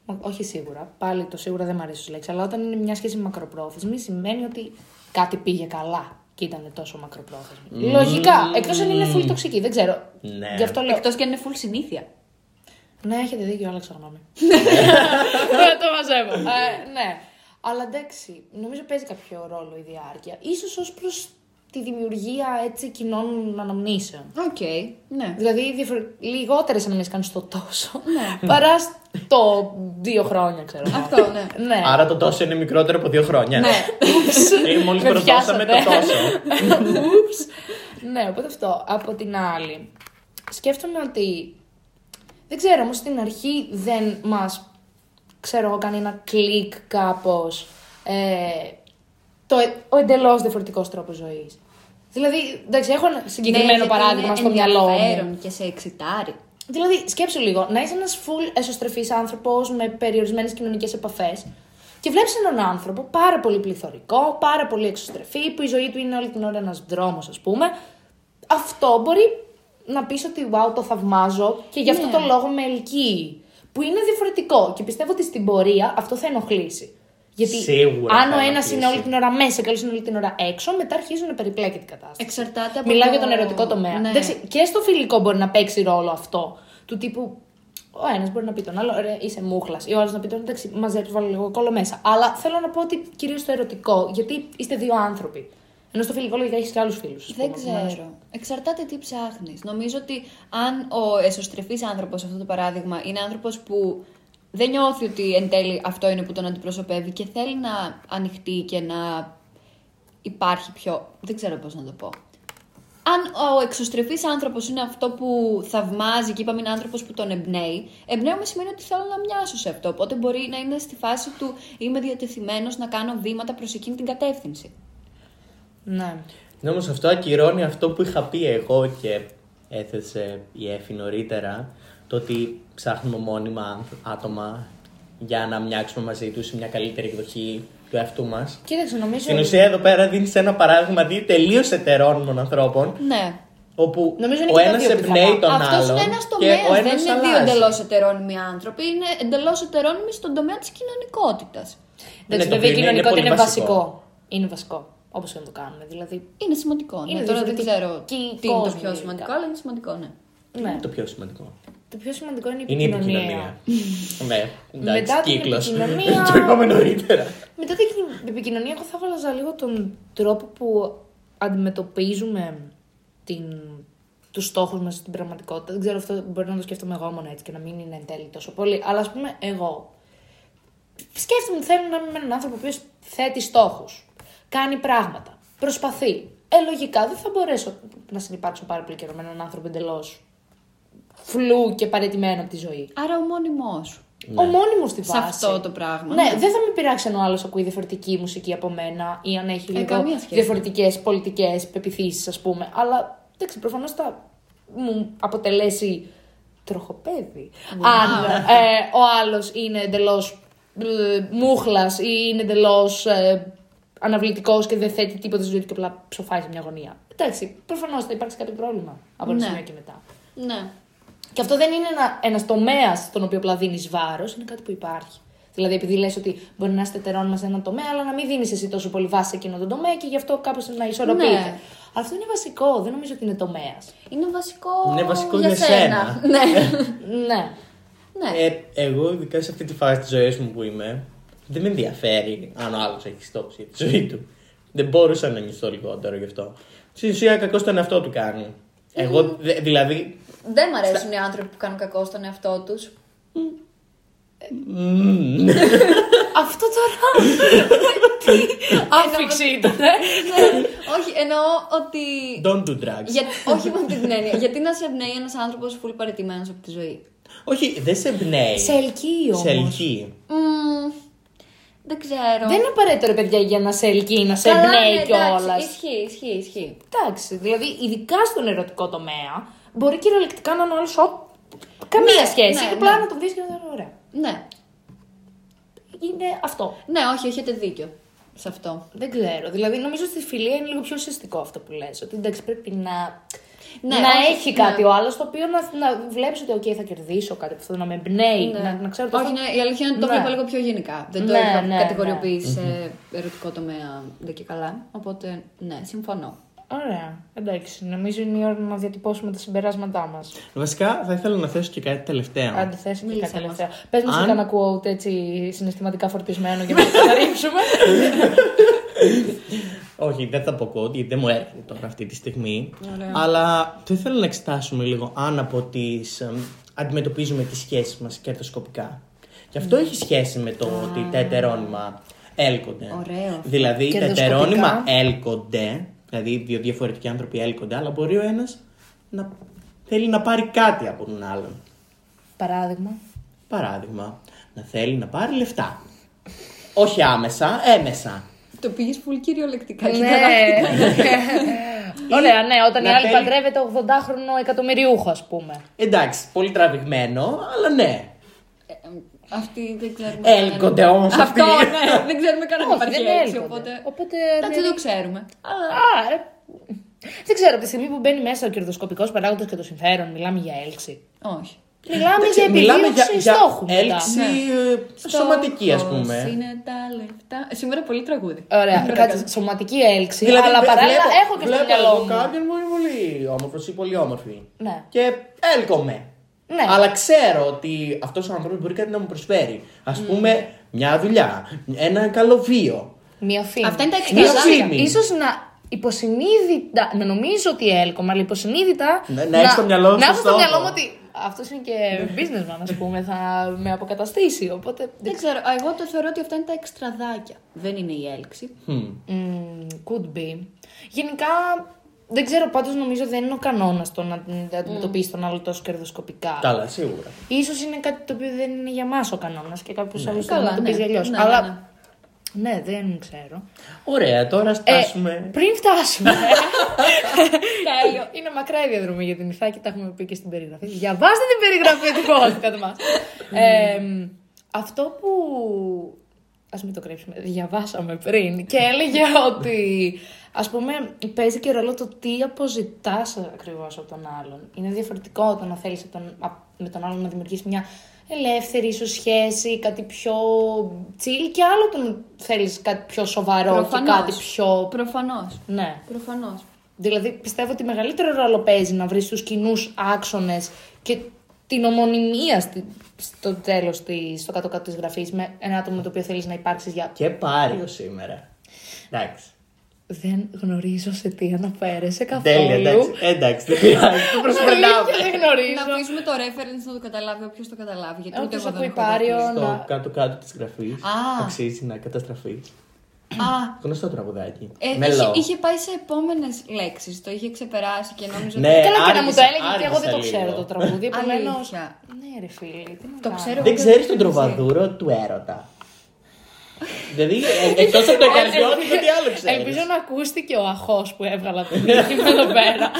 μα- Όχι σίγουρα, πάλι το σίγουρα δεν μου αρέσει ως λέξη, αλλά όταν είναι μια σχέση μακροπρόθεσμη σημαίνει ότι κάτι πήγε καλά και ήταν τόσο μακροπρόθεσμη. Λογικά, εκτός αν είναι full τοξική, δεν ξέρω. Ναι. Γι' αυτό λέω. Εκτός και αν είναι full συνήθεια. Ναι, έχετε δίκιο, άλλαξα γνώμη. Δεν το μαζεύω. Ε, ναι. Αλλά εντάξει, νομίζω παίζει κάποιο ρόλο η διάρκεια. Ίσως ως προς τη δημιουργία έτσι κοινών αναμνήσεων. Οκ, ναι. Δηλαδή, διαφορε... λιγότερες αναμνήσεις κάνεις στο τόσο, Ναι. παρά στο δύο χρόνια, ξέρω εγώ. Αυτό, ναι. ναι. Άρα το τόσο είναι μικρότερο από δύο χρόνια. Ναι. Ε, Μόλις Με προσδώσαμε το πιάσατε. τόσο. Ούψ. ναι, οπότε αυτό. Από την άλλη, σκέφτομαι ότι. Δεν ξέρω, όμως στην αρχή δεν μας ξέρω εγώ, κάνει ένα κλικ κάπως. Ε, το, ο εντελώς διαφορετικός τρόπος ζωής. Δηλαδή, εντάξει, έχω ένα συγκεκριμένο Ναι, παράδειγμα είναι στο μυαλό μου. ενδιαφέρον και σε εξητάρει. Δηλαδή, σκέψου λίγο, να είσαι ένας full εσωστρεφής άνθρωπος με περιορισμένες κοινωνικές επαφές και βλέπεις έναν άνθρωπο πάρα πολύ πληθωρικό, πάρα πολύ εξωστρεφή, που η ζωή του είναι όλη την ώρα ένας δρόμος, ας πούμε. Αυτό μπορεί να πεις ότι wow, το θαυμάζω και γι' αυτό Ναι. το λόγο με ελκύει. Που είναι διαφορετικό και πιστεύω ότι στην πορεία αυτό θα ενοχλήσει. Γιατί Σίγουρα αν θα ο ένας ενοχλήσει. είναι όλη την ώρα μέσα και ο άλλο είναι όλη την ώρα έξω, μετά αρχίζουν να περιπλέκει την κατάσταση. Εξαρτάται από Μιλάω το- για τον ερωτικό τομέα. Ναι. Εντάξει, και στο φιλικό μπορεί να παίξει ρόλο αυτό. Του τύπου. Ο ένας μπορεί να πει τον άλλο, ρε, είσαι μούχλας. Ή ο άλλος να πει τον εντάξει, μαζέψει, βάλω λίγο κόλλο μέσα. Αλλά θέλω να πω ότι κυρίως στο ερωτικό, γιατί είστε δύο άνθρωποι. Ενώ στο φιλικό λογικά έχεις και άλλους φίλους. Δεν ξέρω. Εξαρτάται τι ψάχνεις. Νομίζω ότι αν ο εσωστρεφής άνθρωπος, αυτό το παράδειγμα, είναι άνθρωπος που δεν νιώθει ότι εν τέλει αυτό είναι που τον αντιπροσωπεύει και θέλει να ανοιχτεί και να υπάρχει πιο. Δεν ξέρω πώς να το πω. Αν ο εξωστρεφής άνθρωπος είναι αυτό που θαυμάζει και είπαμε είναι άνθρωπος που τον εμπνέει, εμπνέομαι σημαίνει ότι θέλω να μοιάσω σε αυτό. Οπότε μπορεί να είναι στη φάση του είμαι διατεθειμένος να κάνω βήματα προς εκείνη την κατεύθυνση. Ναι. Ναι, όμως αυτό ακυρώνει αυτό που είχα πει εγώ και έθεσε η Εφη νωρίτερα, το ότι ψάχνουμε μόνιμα άνθρω- άτομα για να μοιάξουμε μαζί τους σε μια καλύτερη εκδοχή του εαυτού μας. Κοίταξε, νομίζω. Στην ουσία εδώ πέρα δίνεις ένα παράδειγμα δύο τελείως ετερόνιμων ανθρώπων, Ναι. όπου Νομίζω είναι ο και τα ένας δύο εμπνέει πιθανά. τον Αυτός άλλον είναι ένας και τομέας. ο Δεν ένας είναι δύο αλλάζει. εντελώς ετερόνιμοι άνθρωποι. Είναι εντελώς ετερόνιμοι στον τομέα της κοινωνικότητας. Εντάξει, Ναι, το βέβαια η οποίο είναι κοινωνικότητα πολύ είναι βασικό. βασικό. Είναι βασικό. Όπως και να το κάνουμε. Δηλαδή. Είναι σημαντικό. Ναι. Είναι Τώρα δεν διαφορετική ξέρω τι είναι το κόσμοι, πιο γενικά. σημαντικό, αλλά είναι σημαντικό, ναι. Τι Ναι. είναι το πιο σημαντικό. Το πιο σημαντικό είναι η Είναι η επικοινωνία. επικοινωνία. ναι, Μετά εντάξει, την κύκλος. επικοινωνία- το είπαμε νωρίτερα. Μετά την επικοινωνία, εγώ θα έβαλα λίγο τον τρόπο που αντιμετωπίζουμε την... τους στόχους μας στην πραγματικότητα. Δεν ξέρω, αυτό μπορεί να το σκέφτομαι εγώ μόνο έτσι και να μην είναι εν τέλει τόσο πολύ. Αλλά ας πούμε, εγώ σκέφτομαι ότι θέλω να είμαι με έναν άνθρωπο ο οποίος θέτει στόχους. Κάνει πράγματα. Προσπαθεί. Ε, λογικά δεν θα μπορέσω να συνεπάρξω πάρα πολύ καιρό με έναν άνθρωπο εντελώς φλού και παρετημένο από τη ζωή. Άρα ο μόνιμός σου. Ο μόνιμος στη Σε βάση. αυτό το πράγμα. Ναι, δεν θα με πειράξει αν ο άλλος ακούει διαφορετική μουσική από μένα ή αν έχει λίγο Ε, καμία σχέση. διαφορετικές πολιτικές πεπιθήσεις, ας πούμε. Αλλά εντάξει, προφανώς θα μου αποτελέσει τροχοπέδι. Αν ε, ο άλλος είναι εντελώς μούχλας ή είναι εντελώς ε, αναβλητικός και δεν θέτει τίποτα στη ζωή του και απλά ψοφάει σε μια γωνία. Εντάξει, προφανώς θα υπάρξει κάποιο πρόβλημα από ένα Ναι. σημείο και μετά. Ναι. Και αυτό δεν είναι ένα ένας τομέας στον οποίο απλά δίνει βάρος, είναι κάτι που υπάρχει. Δηλαδή, επειδή λες ότι μπορεί να είστε τερόνιμα σε ένα τομέα, αλλά να μην δίνεις εσύ τόσο πολύ βάση σε εκείνο τον τομέα και γι' αυτό κάπως να ισορροπείται. Ναι. Αλλά αυτό είναι βασικό, δεν νομίζω ότι είναι τομέας. Είναι βασικό. Είναι βασικό για για σένα. σένα. ναι. ναι. ναι. Ε, εγώ, ειδικά σε αυτή τη φάση της ζωής μου που είμαι, δεν με ενδιαφέρει αν ο άλλος έχει στόχο για τη ζωή του. Δεν μπορούσα να νιώσω λιγότερο γι' αυτό. Στην ουσία, κακό στον εαυτό του κάνει. Εγώ, δε- δηλαδή. Δεν μ' αρέσουν οι άνθρωποι που κάνουν κακό στον εαυτό τους. μμμ, αυτό τώρα. Τι άφηξη ήταν. Ναι. όχι, εννοώ ότι. Don't do drugs. Για, όχι με αυτή την έννοια. Γιατί να σε εμπνέει ένας άνθρωπος full παρετημένος από τη ζωή; Όχι, δεν σε εμπνέει. Σε ελκύει όμως. Σε ελκύει. Μμμ, δεν ξέρω. Δεν είναι απαραίτητο ρε παιδιά για να σε ελκύει, να σε Καλά, εμπνέει ναι, κιόλας. εντάξει, Ισχύει, ισχύει, ισχύει. Εντάξει, δηλαδή ειδικά στον ερωτικό τομέα μπορεί κυριολεκτικά να είναι ο άλλος καμία Ναι, σχέση. ναι, και απλά ναι. να τον δεις και να είναι ωραία. Ναι. Είναι αυτό. Ναι, όχι, έχετε δίκιο σε αυτό. Δεν ξέρω. Δηλαδή, νομίζω ότι στη φιλία είναι λίγο πιο ουσιαστικό αυτό που λες. Ότι εντάξει, πρέπει να, Ναι, να όχι, έχει ναι. κάτι ο άλλος το οποίο να, να βλέπεις ότι okay, θα κερδίσω κάτι από αυτό, να με εμπνέει, Ναι. να, να ξέρω ότι Όχι, αυτό- ναι, η αλήθεια είναι ότι το Ναι. βλέπω λίγο πιο γενικά. Δεν το Ναι, είχα ναι, κατηγοριοποιήσει σε ερωτικό τομέα δεν και καλά. Οπότε, ναι, συμφωνώ. Ωραία. Εντάξει, νομίζω είναι η ώρα να διατυπώσουμε τα συμπεράσματά μας. Βασικά, θα ήθελα να θέσω και κάτι τελευταίο. Άντε, θες και Μίλησέ κάτι μας. τελευταίο. Πες μας Αν- Αν... ένα quote έτσι συναισθηματικά φορτισμένο για να το καταρρύψουμε. Όχι, δεν θα πω quote, γιατί δεν μου έρχεται τώρα αυτή τη στιγμή. Ωραία. Αλλά θα ήθελα να εξετάσουμε λίγο αν από τις εμ, αντιμετωπίζουμε τις σχέσεις μας κερδοσκοπικά. Και αυτό έχει σχέση με το ότι τα ετερόνυμα έλκονται. Ωραίο. Δηλαδή, τα Κερδοσκοπικά. ετερόνυμα έλκονται, δηλαδή δύο διαφορετικοί άνθρωποι έλκονται, αλλά μπορεί ο ένας να θέλει να πάρει κάτι από τον άλλον. Παράδειγμα. Παράδειγμα, να θέλει να πάρει λεφτά. Όχι άμεσα, έμεσα. Το πήγες full κυριολεκτικά και Ναι. ταράχτηκα. Ωραία, ναι, όταν η Να άλλη θέλει- παντρεύεται 80χρονο εκατομμυριούχο, ας πούμε. Εντάξει, πολύ τραβηγμένο, αλλά ναι. Ε, Αυτοί δεν ξέρουμε. Έλκονται κανένα. όμως Αυτό, αυτοί. ναι, δεν ξέρουμε κανένα Όχι, υπάρχει δεν έλξη, έλκονται. Οπότε. Οπότε, Εντάξει, δεν δηλαδή- το ξέρουμε. Αλλά. Α, ε, δεν ξέρω, από τη στιγμή που μπαίνει μέσα ο κερδοσκοπικός παράγοντας και το συμφέρον, μιλάμε για έλξη. Όχι. Μιλάμε Εντάξει, για μιλάμε επιδίωξη για, για στόχους. μετά. έλξη ε, σωματική, ας Στόχος πούμε. Είναι τα λεφτά. Ε, Σήμερα πολύ τραγούδι. Ωραία, Μην κάτσε, παρακάτω. σωματική έλξη, Δηλαδή, αλλά βε- παράλληλα βλέπω- έχω και στο βλέπω μυαλό εγώ μου. κάποιον που είναι πολύ όμορφος ή πολύ όμορφη. Ναι. Και έλκομαι. Ναι. Αλλά ξέρω ότι αυτός ο άνθρωπος μπορεί κάτι να μου προσφέρει. Α πούμε, μια δουλειά, ένα καλό βίο. Μία φήμη. Αυτά είναι τα Μία εξτραδάκια. φήμη. Ίσως να υποσυνείδητα, να νομίζω ότι έλκομαι, αλλά υποσυνείδητα. Να- να έχεις στο μυαλό σου Να έχω στο στόχο. μυαλό μου ότι αυτός είναι και businessman, ας πούμε, θα με αποκαταστήσει. Οπότε. Δεν ξέρω. Α, Εγώ το θεωρώ ότι αυτά είναι τα εξτραδάκια. Δεν είναι η έλξη. Μμ. Mm, could be. Γενικά, δεν ξέρω, πάντως νομίζω δεν είναι ο κανόνας το να αντιμετωπίσει τον άλλο τόσο κερδοσκοπικά. Καλά, σίγουρα. Ίσως είναι κάτι το οποίο δεν είναι για μας ο κανόνας και κάποιος άλλος το Καλά, αντιμετωπίζει ναι. αλλιώς. Ναι, Αλλά ναι, ναι. Ναι, δεν ξέρω. Ωραία, τώρα Ε, στάσουμε. πριν φτάσουμε. Τέλειο. Είναι μακρά η διαδρομή για την Ιθάκη, τα έχουμε πει και στην περιγραφή. Διαβάστε την περιγραφή του podcast μας. ε, αυτό που. Α μην το κρύψουμε. Διαβάσαμε πριν και έλεγε ότι. Α πούμε, παίζει και ρόλο το τι αποζητάς ακριβώς από τον άλλον. Είναι διαφορετικό το να θέλεις με τον άλλον να δημιουργήσει μια ελεύθερη ίσως σχέση, κάτι πιο chill και άλλο το να θέλεις κάτι πιο σοβαρό Προφανώς. και κάτι πιο... Προφανώς. Ναι. Προφανώς. Δηλαδή πιστεύω ότι μεγαλύτερο ρόλο παίζει να βρεις τους κοινούς άξονες και την ομονιμία στη, στο τέλος, της, στο κάτω-κάτω της γραφής με ένα άτομο με το οποίο θέλεις να υπάρξεις για... Και πάριο σήμερα. Εντάξει. Δεν γνωρίζω σε τι αναφέρεσαι καθόλου. Τέλεια, εντάξει. Εντάξει, δεν πειράζει. Το προσπερνάμε. Αλήθεια, δεν γνωρίζω. Να αφήσουμε το reference να το καταλάβει όποιος το καταλάβει. Γιατί ούτε Όποιος εγώ δεν ακούει έχω Πάριο, δει. Στο να- κάτω-κάτω της γραφής Α. αξίζει να καταστραφεί. Α, Γνωστό τραγουδάκι. ε, είχε, Μελό. είχε πάει σε επόμενες λέξεις. Το είχε ξεπεράσει και νόμιζα Ναι. ότι. Καλά και να μου το άργησα- έλεγε και εγώ δεν το άργησα ξέρω λίγο. το τραγούδι. Επομένω. Αλήθεια. Ναι, ρε φίλε. τι να Το κάνω. ξέρω. Δεν εγώ ξέρεις δεν τον το τροβαδούρο του έρωτα. Δηλαδή, εκτός από το εγκαρδιώτικο, τι άλλο ξέρεις. Ελπίζω να ακούστηκε ο αχός που έβγαλα από την αρχή με εδώ πέρα.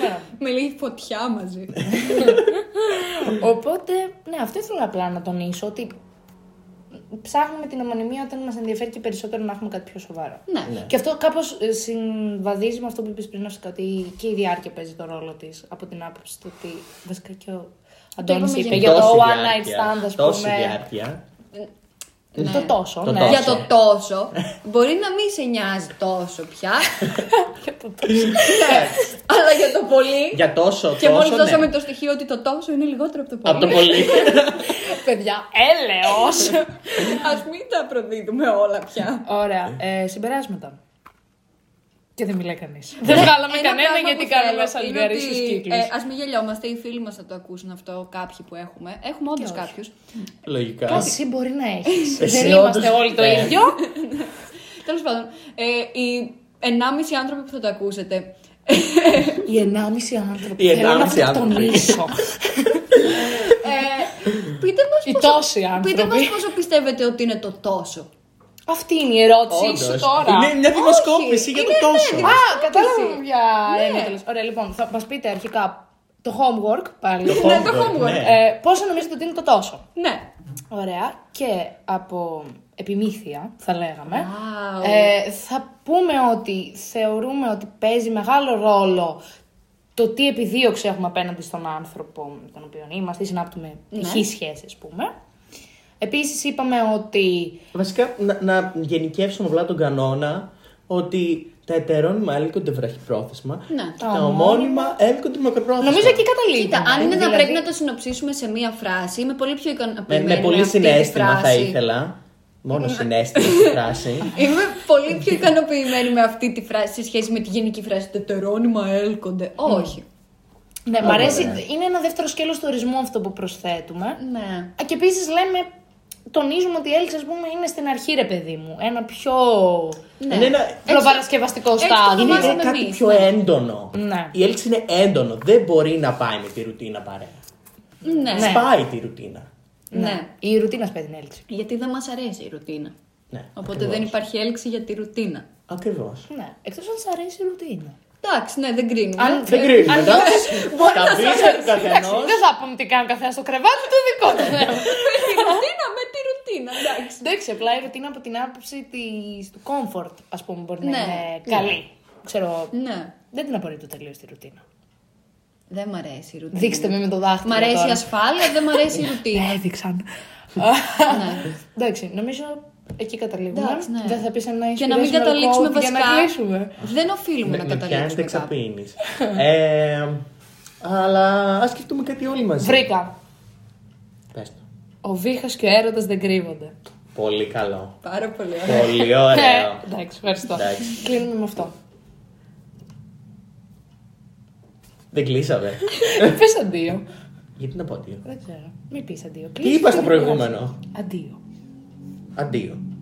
Ναι. Με λίγη φωτιά μαζί. Οπότε, ναι, αυτό ήθελα απλά να τονίσω ότι ψάχνουμε την ομονιμία όταν μας ενδιαφέρει και περισσότερο να έχουμε κάτι πιο σοβαρό. Ναι. Και αυτό κάπως συμβαδίζει με αυτό που είπες πριν, Ναυσικά, ότι και η διάρκεια παίζει τον ρόλο της από την άποψη του ότι. Βασικά και ο Αντώνη είπαμε είπε γενικά. για το Τόση one night διάρκεια, stand, ας Τόση πούμε. Διάρκεια. Το τόσο, Το ναι. τόσο. Για το τόσο. Μπορεί να μην σε νοιάζει τόσο πια. Για το τόσο. αλλά για το πολύ. Για τόσο, Και μόλις τόσο, δώσαμε ναι. το στοιχείο ότι το τόσο είναι λιγότερο από το πολύ. Από το πολύ. Παιδιά, έλεος! Α μην τα προδίδουμε όλα πια. Ωραία. Ε, συμπεράσματα. Και δεν μιλάει κανείς. Δεν βγάλαμε Ένα κανένα πράγμα γιατί που κάνουμε θέλω σαλιγκαρί είναι στου ότι, κύκλους. Ε, Α μην γελιόμαστε, οι φίλοι μας θα το ακούσουν αυτό, κάποιοι που έχουμε. Έχουμε όντως όχι. κάποιους. Λογικά. Εσύ μπορεί να έχεις. Εσύ Δεν είμαστε όντως, όλοι το ναι. ίδιο. Τέλος πάντων, ε, οι 1,5 άνθρωποι που θα το ακούσετε. Οι 1,5 άνθρωποι. Οι Θέλω να 1,5 άνθρωποι. τονίσω. Ε, πείτε μας Οι τόσοι άνθρωποι. Πείτε μας πόσο πιστεύετε ότι είναι το τόσο. Αυτή είναι η ερώτησή σου Όντως. τώρα. Είναι μια δημοσκόπηση για το είναι, ναι, τόσο. δημο- Α, κατάλαβα Δημοσκόπηση. ποια Ναι. έννοια τέλος. Ωραία, λοιπόν, θα μας πείτε αρχικά το homework πάλι. Το Ναι, το homework, homework. ναι. Ε, πόσο νομίζετε ότι είναι το τόσο; Ναι. Ωραία. Και από επιμήθεια, θα λέγαμε, Wow. ε, θα πούμε ότι θεωρούμε ότι παίζει μεγάλο ρόλο το τι επιδίωξη έχουμε απέναντι στον άνθρωπο με τον οποίο είμαστε ή συνάπτουμε Ναι. ηχή σχέση, ας πούμε. Επίσης είπαμε ότι Βασικά, να, να γενικεύσουμε απλά τον κανόνα ότι τα ετερόνυμα έλκονται βραχυπρόθεσμα Ναι. και τα ομώνυμα έλκονται μακροπρόθεσμα. νομίζω εκεί καταλήγουμε. Κοίτα, αν είναι να Δηλαδή, πρέπει να το συνοψίσουμε σε μία φράση, είμαι πολύ πιο με, ικανοποιημένη. με πολύ αυτή τη συνέστημα θα φράση. ήθελα. Μόνο συνέστημα στη φράση. Είμαι πολύ πιο ικανοποιημένη με αυτή τη φράση σε σχέση με τη γενική φράση Τετερόνυμα έλκονται. Όχι. Ναι, μ' Ωραία. αρέσει. Είναι ένα δεύτερο σκέλος του ορισμού αυτό που προσθέτουμε. Ναι. Α, Και επίσης λέμε, τονίζουμε ότι η έλξη, ας πούμε, είναι στην αρχή, ρε παιδί μου. Ένα πιο. Ναι. Είναι ένα, προπαρασκευαστικό έτσι το στάδιο. είναι ονομάζαμε κάτι εμείς, πιο ναι. έντονο. Ναι. Η έλξη είναι έντονο. Δεν μπορεί να πάει με τη ρουτίνα παρέα. Ναι. Ναι. Σπάει τη ρουτίνα. ναι. Η ρουτίνα σπάει την έλξη. Γιατί δεν μας αρέσει η ρουτίνα. Ναι, Οπότε δεν υπάρχει έλξη για τη ρουτίνα. Ακριβώς. Ναι, εκτός αν σ' αρέσει η ρουτίνα. Εντάξει, ναι, δεν κρίνουμε. Αν Δεν κρίνουμε. αν εντάξει. μπορεί Τα να σ' βρίσκεται αρέσει. του καθενός. Εντάξει, Δεν θα πούμε τι κάνει ο καθένα στο κρεβάτι του δικό του. θέμα. με τη ρουτίνα, με τη ρουτίνα, εντάξει. Εντάξει, απλά η ρουτίνα από την άποψη της- του comfort, ας πούμε, μπορεί να Ναι. είναι καλή. Ξέρω, Ναι. δεν την απορρίπτω τελείως τη ρουτίνα. Δεν μ' αρέσει η ρουτίνα. Δείξτε με με το δάχτυλο. Μ' αρέσει η τώρα. ασφάλεια, δεν μ' αρέσει η ρουτίνα. Έδειξαν. ναι. Εντάξει, νομίζω εκεί καταλήγουμε. Εντάξει, ναι. Δεν θα πεις ένα Και να μην inspirational καταλήξουμε quote για να βασικά. κλείσουμε. Δεν οφείλουμε να Με πιάνετε καταλήξουμε. κάπου. εξαπίνεις. ε, αλλά ας σκεφτούμε κάτι όλοι μαζί. Βρήκα. Πες το. Ο βήχα και ο έρωτας δεν κρύβονται. Πολύ καλό. Πάρα πολύ ωραία. Πολύ ωραίο. Ε, Εντάξει, ευχαριστώ. Εντάξει. Κλείνουμε με αυτό. Δεν κλείσαμε. Πες αντίο. Γιατί να πω αντίο; Δεν ξέρω. Μην πεις αντίο. Τι είπα στο προηγούμενο; Αντίο. Αντίο.